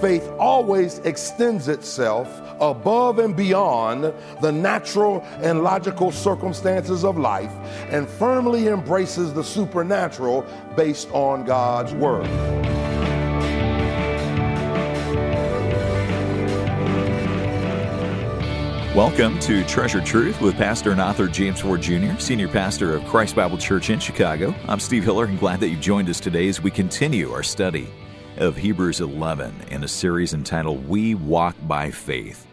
Faith always extends itself above and beyond the natural and logical circumstances of life and firmly embraces the supernatural based on God's Word. Welcome to Treasured Truth with Pastor and author James Ford Jr., Senior Pastor of Christ Bible Church in Chicago. I'm Steve Hiller and glad that you've joined us today as we continue our study of Hebrews 11 in a series entitled We Walk by Faith.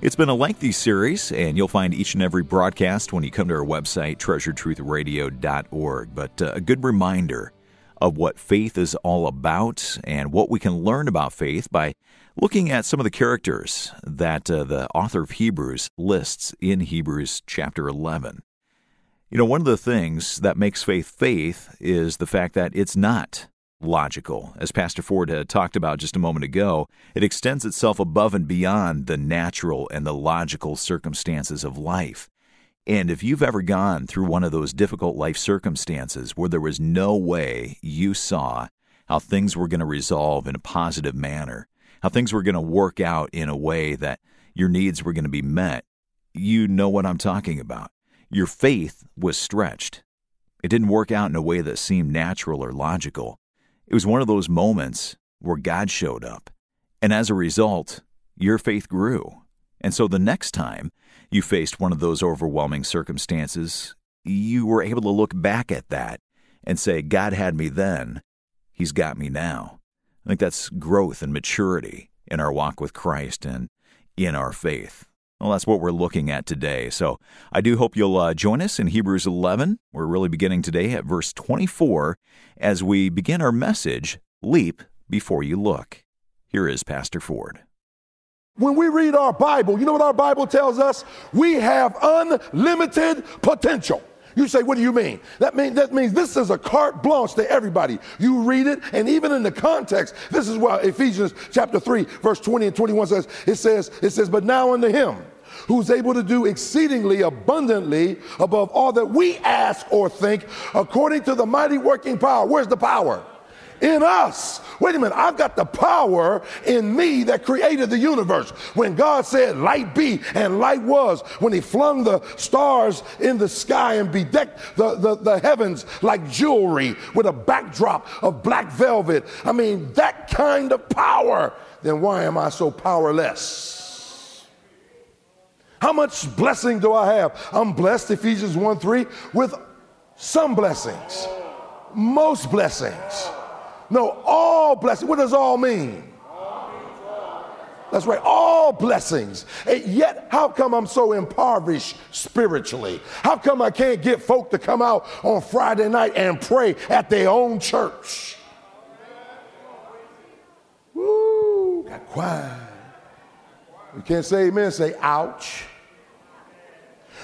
It's been a lengthy series, and you'll find each and every broadcast when you come to our website, treasuretruthradio.org. But uh, a good reminder of what faith is all about and what we can learn about faith by looking at some of the characters that uh, the author of Hebrews lists in Hebrews chapter 11. You know, one of the things that makes faith faith is the fact that it's not logical. As Pastor Ford had talked about just a moment ago, it extends itself above and beyond the natural and the logical circumstances of life. And if you've ever gone through one of those difficult life circumstances where there was no way you saw how things were going to resolve in a positive manner, how things were going to work out in a way that your needs were going to be met, you know what I'm talking about. Your faith was stretched. It didn't work out in a way that seemed natural or logical. It was one of those moments where God showed up. And as a result, your faith grew. And so the next time you faced one of those overwhelming circumstances, you were able to look back at that and say, God had me then, He's got me now. I think that's growth and maturity in our walk with Christ and in our faith. Well, that's what we're looking at today. So I do hope you'll uh, join us in Hebrews 11. We're really beginning today at verse 24 as we begin our message Leap Before You Look. Here is Pastor Ford. When we read our Bible, you know what our Bible tells us? We have unlimited potential. You say, what do you mean? That, mean, that means this is a carte blanche to everybody. You read it, and even in the context, this is why Ephesians chapter 3, verse 20 and 21 says, it says, it says, but now unto him who's able to do exceedingly abundantly above all that we ask or think, according to the mighty working power. Where's the power? In us. Wait a minute, I've got the power in me that created the universe. When God said, Light be, and light was, when He flung the stars in the sky and bedecked the, the, the heavens like jewelry with a backdrop of black velvet. I mean, that kind of power. Then why am I so powerless? How much blessing do I have? I'm blessed, Ephesians 1 3, with some blessings, most blessings no, all blessings. What does all mean? That's right, all blessings. And yet, how come I'm so impoverished spiritually? How come I can't get folk to come out on Friday night and pray at their own church? Woo, got quiet. You can't say amen, say ouch.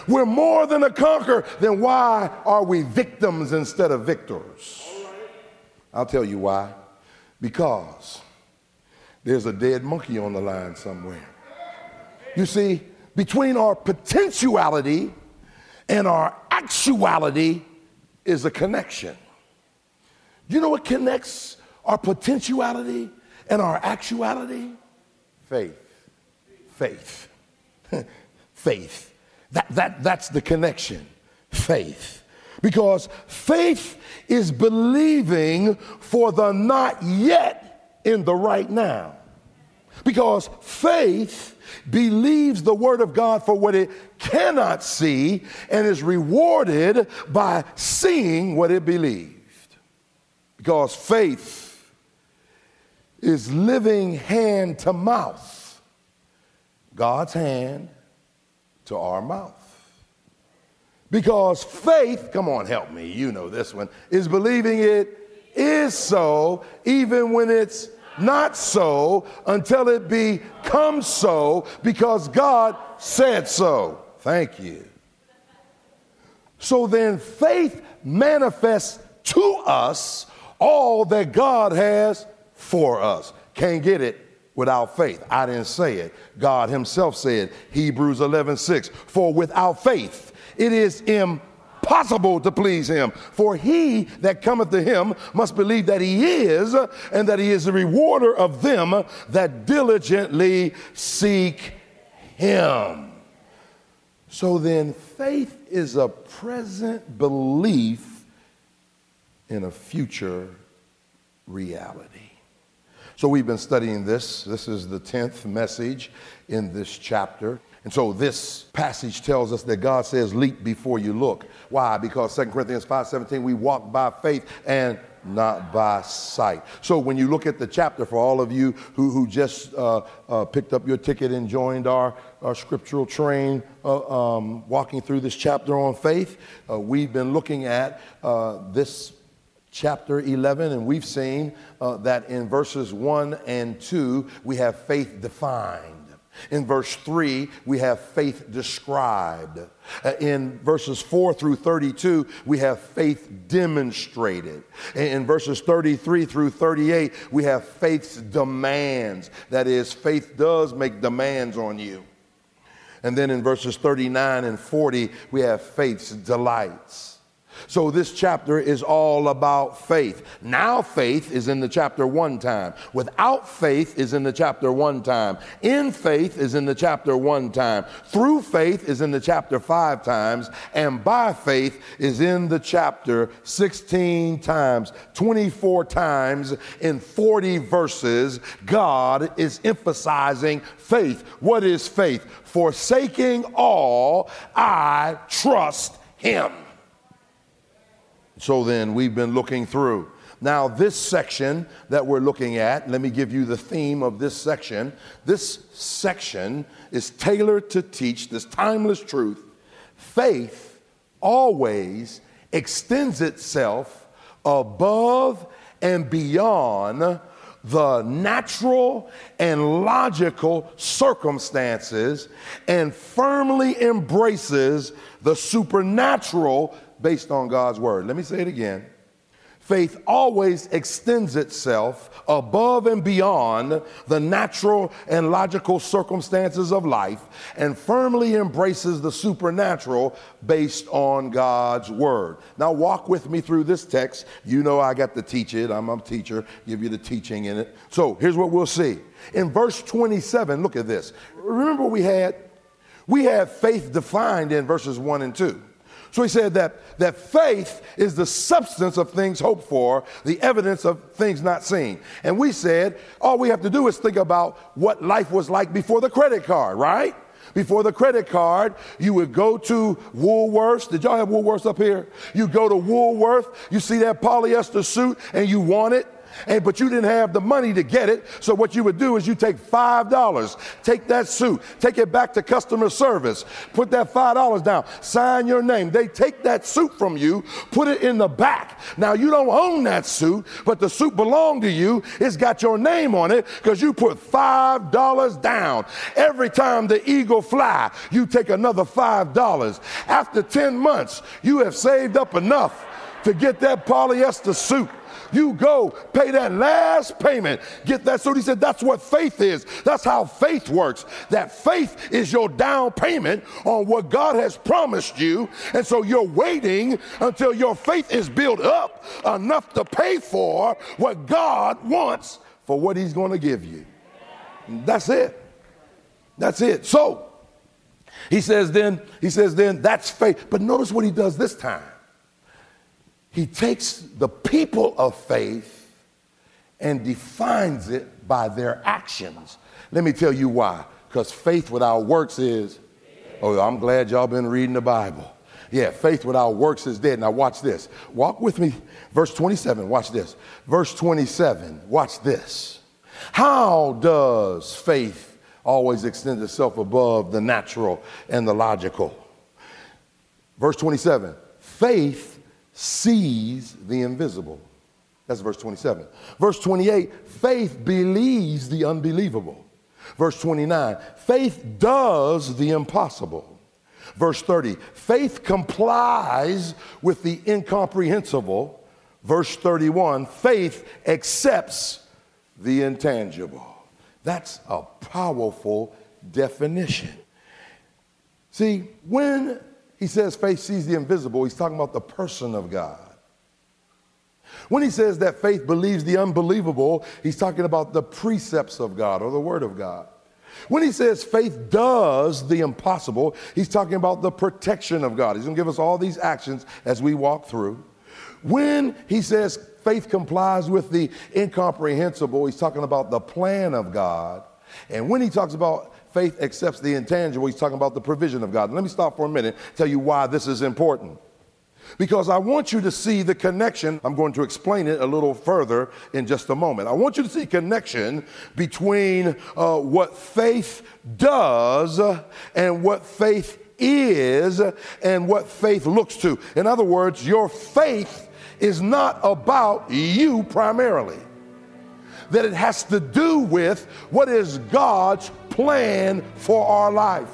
We're more than a conqueror, then why are we victims instead of victors? I'll tell you why. Because there's a dead monkey on the line somewhere. You see, between our potentiality and our actuality is a connection. You know what connects our potentiality and our actuality? Faith. Faith. Faith. That, that, that's the connection. Faith. Because faith is believing for the not yet in the right now. Because faith believes the word of God for what it cannot see and is rewarded by seeing what it believed. Because faith is living hand to mouth, God's hand to our mouth. Because faith, come on, help me, you know this one, is believing it is so, even when it's not so, until it becomes so, because God said so. Thank you. So then faith manifests to us all that God has for us. Can't get it without faith. I didn't say it. God himself said, Hebrews 11, 6, for without faith, it is impossible to please him. For he that cometh to him must believe that he is, and that he is the rewarder of them that diligently seek him. So then, faith is a present belief in a future reality. So we've been studying this. This is the 10th message in this chapter. And so this passage tells us that God says, leap before you look. Why? Because 2 Corinthians 5:17, we walk by faith and not by sight. So when you look at the chapter, for all of you who, who just uh, uh, picked up your ticket and joined our, our scriptural train, uh, um, walking through this chapter on faith, uh, we've been looking at uh, this chapter 11, and we've seen uh, that in verses 1 and 2, we have faith defined. In verse 3, we have faith described. Uh, in verses 4 through 32, we have faith demonstrated. In verses 33 through 38, we have faith's demands. That is, faith does make demands on you. And then in verses 39 and 40, we have faith's delights. So this chapter is all about faith. Now faith is in the chapter one time. Without faith is in the chapter one time. In faith is in the chapter one time. Through faith is in the chapter five times. And by faith is in the chapter 16 times. 24 times in 40 verses, God is emphasizing faith. What is faith? Forsaking all, I trust him. So then, we've been looking through. Now, this section that we're looking at, let me give you the theme of this section. This section is tailored to teach this timeless truth. Faith always extends itself above and beyond the natural and logical circumstances and firmly embraces the supernatural based on God's word. Let me say it again. Faith always extends itself above and beyond the natural and logical circumstances of life and firmly embraces the supernatural based on God's word. Now, walk with me through this text. You know, I got to teach it. I'm a teacher, give you the teaching in it. So, here's what we'll see. In verse 27, look at this. Remember, we had we had faith defined in verses 1 and 2. So he said that, that faith is the substance of things hoped for, the evidence of things not seen. And we said all we have to do is think about what life was like before the credit card, right? Before the credit card, you would go to Woolworths. Did y'all have Woolworths up here? You go to Woolworth, you see that polyester suit, and you want it and but you didn't have the money to get it. So what you would do is you take five dollars, take that suit, take it back to customer service, put that five dollars down, sign your name. They take that suit from you, put it in the back. Now you don't own that suit, but the suit belonged to you. It's got your name on it because you put five dollars down. Every time the eagle fly, you take another five dollars. After 10 months, you have saved up enough to get that polyester suit you go pay that last payment, get that So He said, That's what faith is. That's how faith works. That faith is your down payment on what God has promised you. And so you're waiting until your faith is built up enough to pay for what God wants for what He's going to give you. That's it. That's it. So, he says then, he says then, that's faith. But notice what he does this time he takes the people of faith and defines it by their actions. Let me tell you why. Because faith without works is, oh, I'm glad y'all been reading the Bible. Yeah, faith without works is dead. Now, watch this. Walk with me. Verse 27, watch this. Verse 27, watch this. How does faith always extend itself above the natural and the logical? Verse 27, faith sees the invisible. That's verse 27. Verse 28 faith believes the unbelievable. Verse 29 faith does the impossible. Verse 30 faith complies with the incomprehensible. Verse 31 faith accepts the intangible. That's a powerful definition. See, when he says faith sees the invisible, he's talking about the person of God. When he says that faith believes the unbelievable, he's talking about the precepts of God or the Word of God. When he says faith does the impossible, he's talking about the protection of God. He's going to give us all these actions as we walk through. When he says faith complies with the incomprehensible, he's talking about the plan of God. And when he talks about faith accepts the intangible, he's talking about the provision of God. Let me stop for a minute, tell you why this is important because I want you to see the connection. I'm going to explain it a little further in just a moment. I want you to see connection between uh, what faith does and what faith is and what faith looks to. In other words, your faith is not about you primarily. That it has to do with what is God's plan for our life.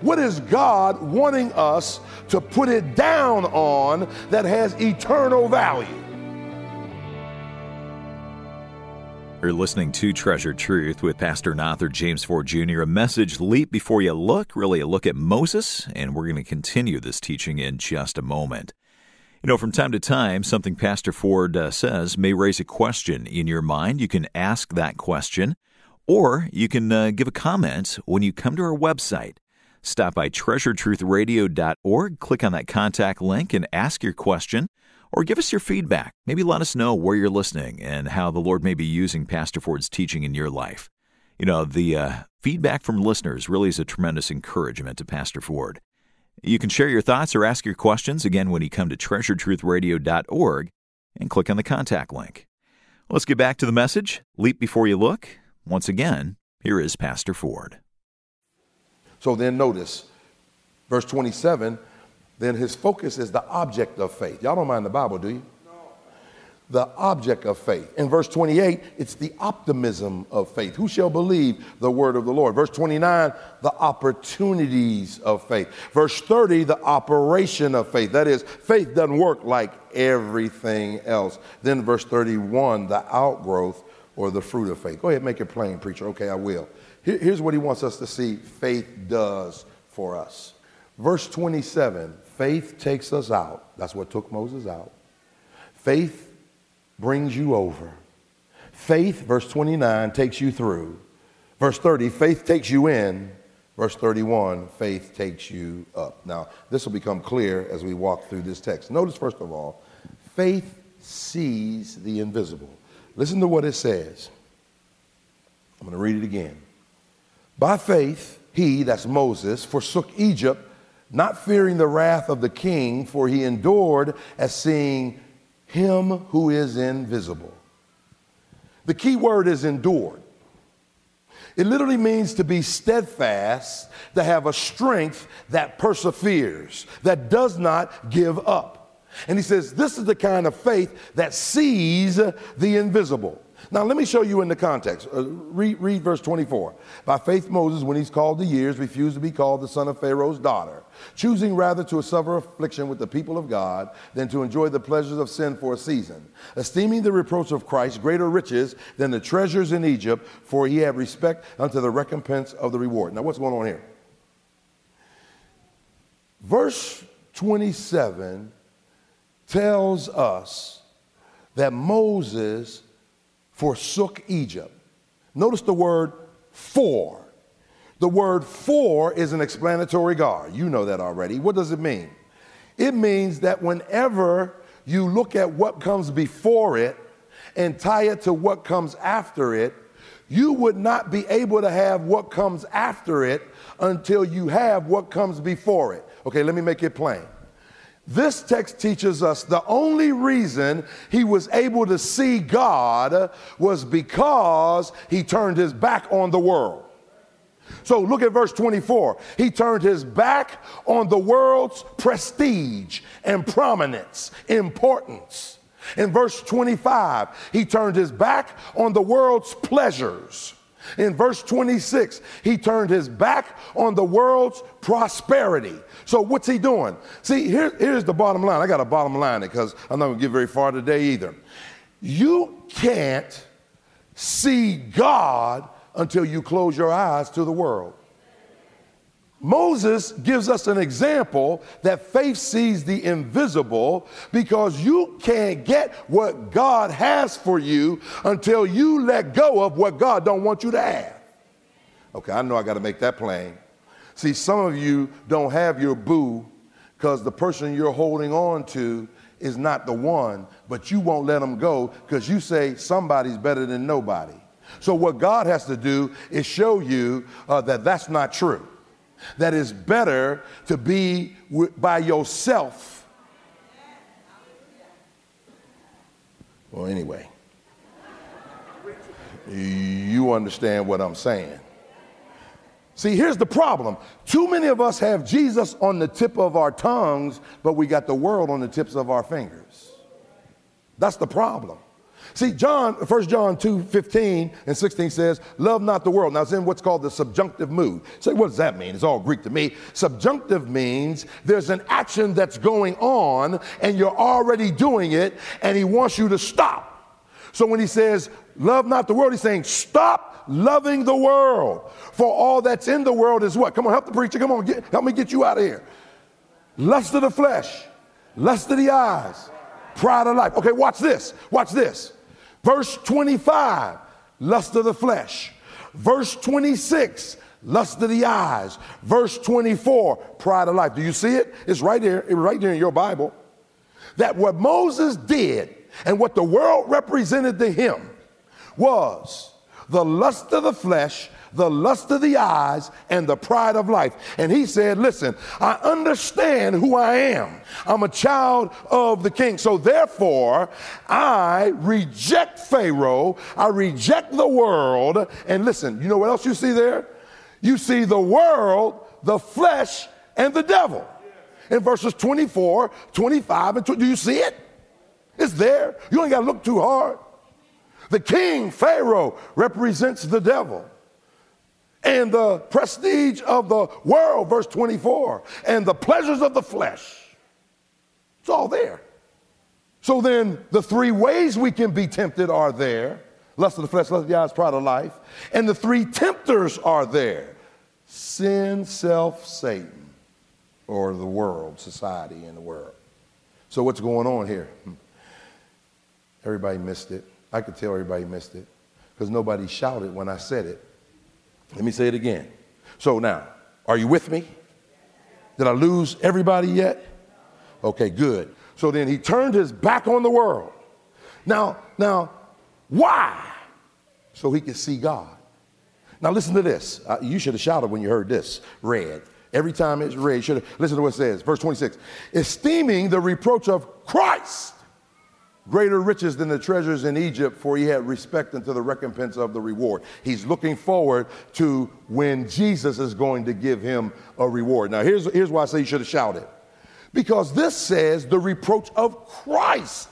What is God wanting us to put it down on that has eternal value? You're listening to Treasured Truth with Pastor and James Ford Jr. A message leap before you look, really a look at Moses, and we're going to continue this teaching in just a moment. You know, from time to time, something Pastor Ford uh, says may raise a question in your mind. You can ask that question, or you can uh, give a comment when you come to our website. Stop by treasuretruthradio.org, click on that contact link, and ask your question or give us your feedback. Maybe let us know where you're listening and how the Lord may be using Pastor Ford's teaching in your life. You know, the uh, feedback from listeners really is a tremendous encouragement to Pastor Ford. You can share your thoughts or ask your questions again when you come to treasuretruthradio.org and click on the contact link. Let's get back to the message. Leap before you look. Once again, here is Pastor Ford. So then notice, verse 27, then his focus is the object of faith. Y'all don't mind the Bible, do you? No. The object of faith. In verse 28, it's the optimism of faith. Who shall believe the word of the Lord? Verse 29, the opportunities of faith. Verse 30, the operation of faith. That is, faith doesn't work like everything else. Then verse 31, the outgrowth or the fruit of faith. Go ahead, make it plain, preacher. Okay, I will. Here's what he wants us to see faith does for us. Verse 27 faith takes us out. That's what took Moses out. Faith brings you over. Faith, verse 29, takes you through. Verse 30, faith takes you in. Verse 31, faith takes you up. Now, this will become clear as we walk through this text. Notice, first of all, faith sees the invisible. Listen to what it says. I'm going to read it again. By faith, he, that's Moses, forsook Egypt, not fearing the wrath of the king, for he endured as seeing him who is invisible. The key word is endured. It literally means to be steadfast, to have a strength that perseveres, that does not give up. And he says, This is the kind of faith that sees the invisible. Now, let me show you in the context. Uh, read, read verse 24. By faith, Moses, when he's called to years, refused to be called the son of Pharaoh's daughter, choosing rather to suffer affliction with the people of God than to enjoy the pleasures of sin for a season, esteeming the reproach of Christ greater riches than the treasures in Egypt, for he had respect unto the recompense of the reward. Now, what's going on here? Verse 27 tells us that Moses forsook Egypt. Notice the word for. The word for is an explanatory guard. You know that already. What does it mean? It means that whenever you look at what comes before it and tie it to what comes after it, you would not be able to have what comes after it until you have what comes before it. Okay, let me make it plain. This text teaches us the only reason he was able to see God was because he turned his back on the world. So look at verse 24. He turned his back on the world's prestige and prominence, importance. In verse 25, he turned his back on the world's pleasures. In verse 26, he turned his back on the world's prosperity. So, what's he doing? See, here, here's the bottom line. I got a bottom line because I'm not going to get very far today either. You can't see God until you close your eyes to the world. Moses gives us an example that faith sees the invisible because you can't get what God has for you until you let go of what God don't want you to have. Okay, I know I got to make that plain. See, some of you don't have your boo because the person you're holding on to is not the one, but you won't let them go because you say somebody's better than nobody. So, what God has to do is show you uh, that that's not true. That it's better to be w- by yourself. Well, anyway, you understand what I'm saying. See, here's the problem. Too many of us have Jesus on the tip of our tongues, but we got the world on the tips of our fingers. That's the problem. See, John, 1 John 2, 15 and 16 says, love not the world. Now it's in what's called the subjunctive mood. Say, what does that mean? It's all Greek to me. Subjunctive means there's an action that's going on and you're already doing it and he wants you to stop. So when he says, love not the world, he's saying, stop loving the world. For all that's in the world is what? Come on, help the preacher. Come on, get, help me get you out of here. Lust of the flesh, lust of the eyes, pride of life. Okay, watch this. Watch this. Verse 25, lust of the flesh. Verse 26, lust of the eyes. Verse 24, pride of life. Do you see it? It's right there, it's right there in your Bible. That what Moses did and what the world represented to him was the lust of the flesh the lust of the eyes, and the pride of life. And he said, Listen, I understand who I am. I'm a child of the king. So therefore, I reject Pharaoh, I reject the world. And listen, you know what else you see there? You see the world, the flesh, and the devil. In verses 24, 25, and 20, do you see it? It's there. You ain't got to look too hard. The king, Pharaoh, represents the devil and the prestige of the world, verse 24, and the pleasures of the flesh. It's all there. So then, the three ways we can be tempted are there lust of the flesh, lust of the eyes, pride of life. And the three tempters are there sin, self, Satan, or the world, society, and the world. So, what's going on here? Hmm. Everybody missed it. I could tell everybody missed it because nobody shouted when I said it. Let me say it again. So now, are you with me? Did I lose everybody yet? Okay, good. So then he turned his back on the world. Now, now, why? So he could see God. Now listen to this. Uh, you should have shouted when you heard this read. Every time it's read, should have listen to what it says. Verse 26. Esteeming the reproach of Christ greater riches than the treasures in Egypt, for he had respect unto the recompense of the reward. He's looking forward to when Jesus is going to give him a reward. Now, here's, here's why I say you should have shouted. Because this says the reproach of Christ.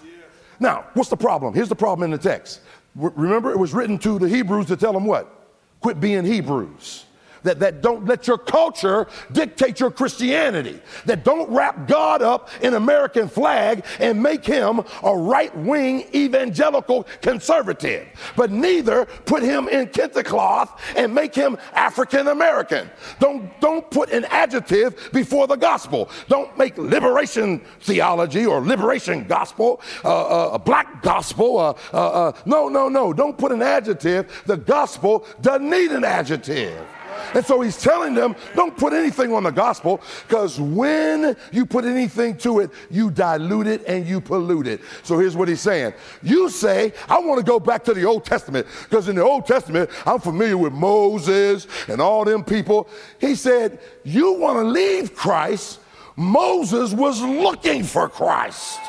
Now, what's the problem? Here's the problem in the text. Remember, it was written to the Hebrews to tell them what? Quit being Hebrews that, that don't let your culture dictate your Christianity, that don't wrap God up in American flag and make him a right wing evangelical conservative, but neither put him in kente cloth and make him African American. Don't, don't put an adjective before the gospel. Don't make liberation theology or liberation gospel uh, uh, a black gospel. Uh, uh, uh no, no, no. Don't put an adjective. The gospel doesn't need an adjective. And so he's telling them, don't put anything on the gospel because when you put anything to it, you dilute it and you pollute it. So here's what he's saying. You say, I want to go back to the Old Testament because in the Old Testament, I'm familiar with Moses and all them people. He said, You want to leave Christ. Moses was looking for Christ.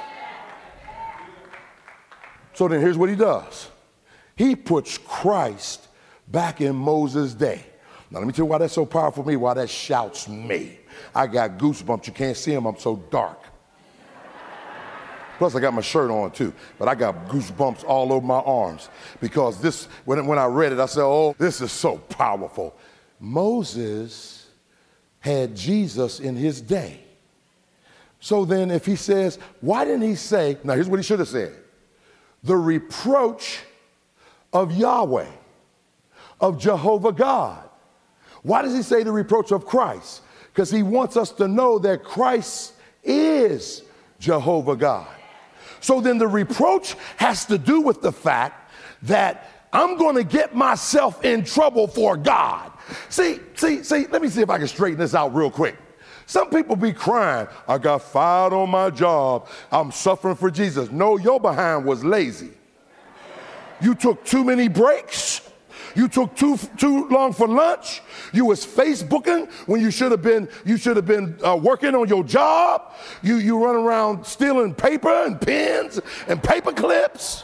So then here's what he does he puts Christ back in Moses' day. Now, let me tell you why that's so powerful for me, why that shouts me. I got goosebumps. You can't see them, I'm so dark. Plus, I got my shirt on too, but I got goosebumps all over my arms because this, when, when I read it, I said, Oh, this is so powerful. Moses had Jesus in his day. So then, if he says, Why didn't he say, now here's what he should have said the reproach of Yahweh, of Jehovah God. Why does he say the reproach of Christ? because he wants us to know that Christ is Jehovah God. So then the reproach has to do with the fact that I'm going to get myself in trouble for God. See, see, see, let me see if I can straighten this out real quick. Some people be crying, I got fired on my job. I'm suffering for Jesus. No, your behind was lazy. You took too many breaks. You took too too long for lunch. You was Facebooking when you should have been you should have been uh, working on your job. You you run around stealing paper and pens and paper clips.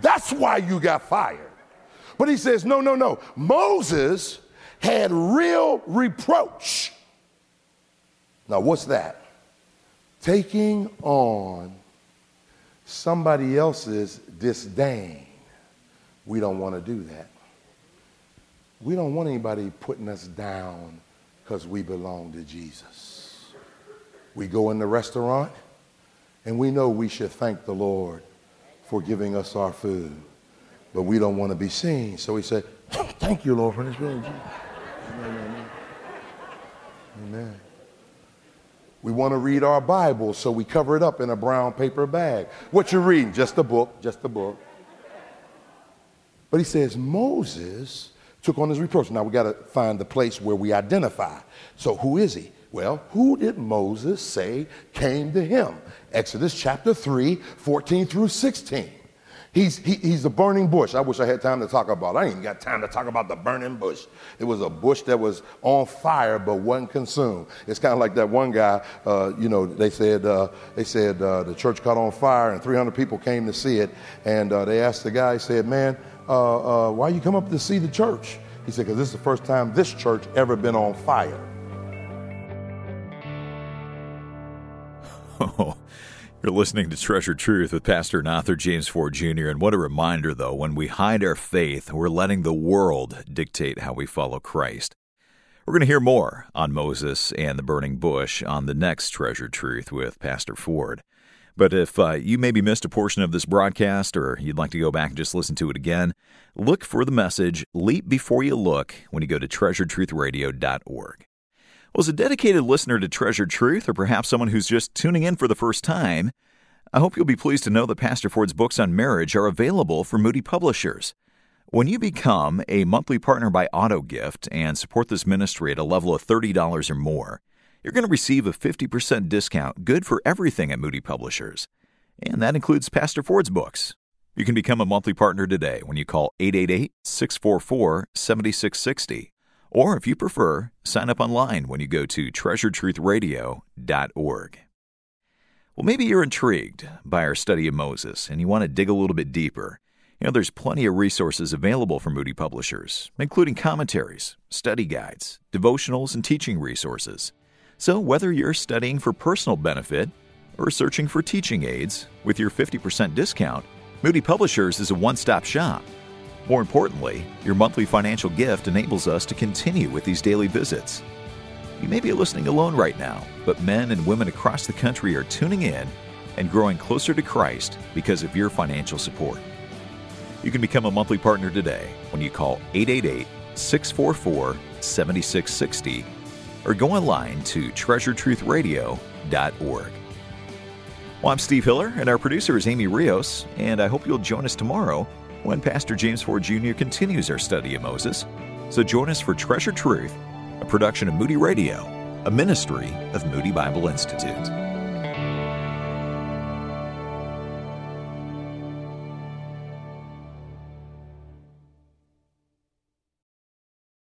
That's why you got fired. But he says, no, no, no. Moses had real reproach. Now, what's that? Taking on somebody else's disdain. We don't want to do that. We don't want anybody putting us down because we belong to Jesus. We go in the restaurant and we know we should thank the Lord for giving us our food, but we don't want to be seen. So we say, Thank you, Lord, for this food. Amen. Amen. We want to read our Bible, so we cover it up in a brown paper bag. What you reading? Just a book, just a book. But he says Moses took on his reproach. Now we got to find the place where we identify. So who is he? Well, who did Moses say came to him? Exodus chapter 3, 14 through 16. He's, he, he's a burning bush. I wish I had time to talk about it. I ain't even got time to talk about the burning bush. It was a bush that was on fire but wasn't consumed. It's kind of like that one guy, uh, you know, they said, uh, they said uh, the church caught on fire and 300 people came to see it. And uh, they asked the guy, he said, man, uh, uh, why you come up to see the church? He said, because this is the first time this church ever been on fire. Oh, you're listening to Treasured Truth with Pastor and author James Ford Jr. And what a reminder, though, when we hide our faith, we're letting the world dictate how we follow Christ. We're going to hear more on Moses and the burning bush on the next Treasured Truth with Pastor Ford. But if uh, you maybe missed a portion of this broadcast or you'd like to go back and just listen to it again, look for the message Leap Before You Look when you go to treasuretruthradio.org. Well, as a dedicated listener to Treasured Truth, or perhaps someone who's just tuning in for the first time, I hope you'll be pleased to know that Pastor Ford's books on marriage are available from Moody Publishers. When you become a monthly partner by AutoGift and support this ministry at a level of $30 or more, you're going to receive a 50% discount good for everything at Moody Publishers. And that includes Pastor Ford's books. You can become a monthly partner today when you call 888 644 7660. Or if you prefer, sign up online when you go to treasuretruthradio.org. Well, maybe you're intrigued by our study of Moses and you want to dig a little bit deeper. You know, there's plenty of resources available from Moody Publishers, including commentaries, study guides, devotionals, and teaching resources. So, whether you're studying for personal benefit or searching for teaching aids, with your 50% discount, Moody Publishers is a one stop shop. More importantly, your monthly financial gift enables us to continue with these daily visits. You may be listening alone right now, but men and women across the country are tuning in and growing closer to Christ because of your financial support. You can become a monthly partner today when you call 888 644 7660 or go online to treasuretruthradio.org. Well, I'm Steve Hiller, and our producer is Amy Rios, and I hope you'll join us tomorrow when Pastor James Ford Jr. continues our study of Moses. So join us for Treasured Truth, a production of Moody Radio, a ministry of Moody Bible Institute.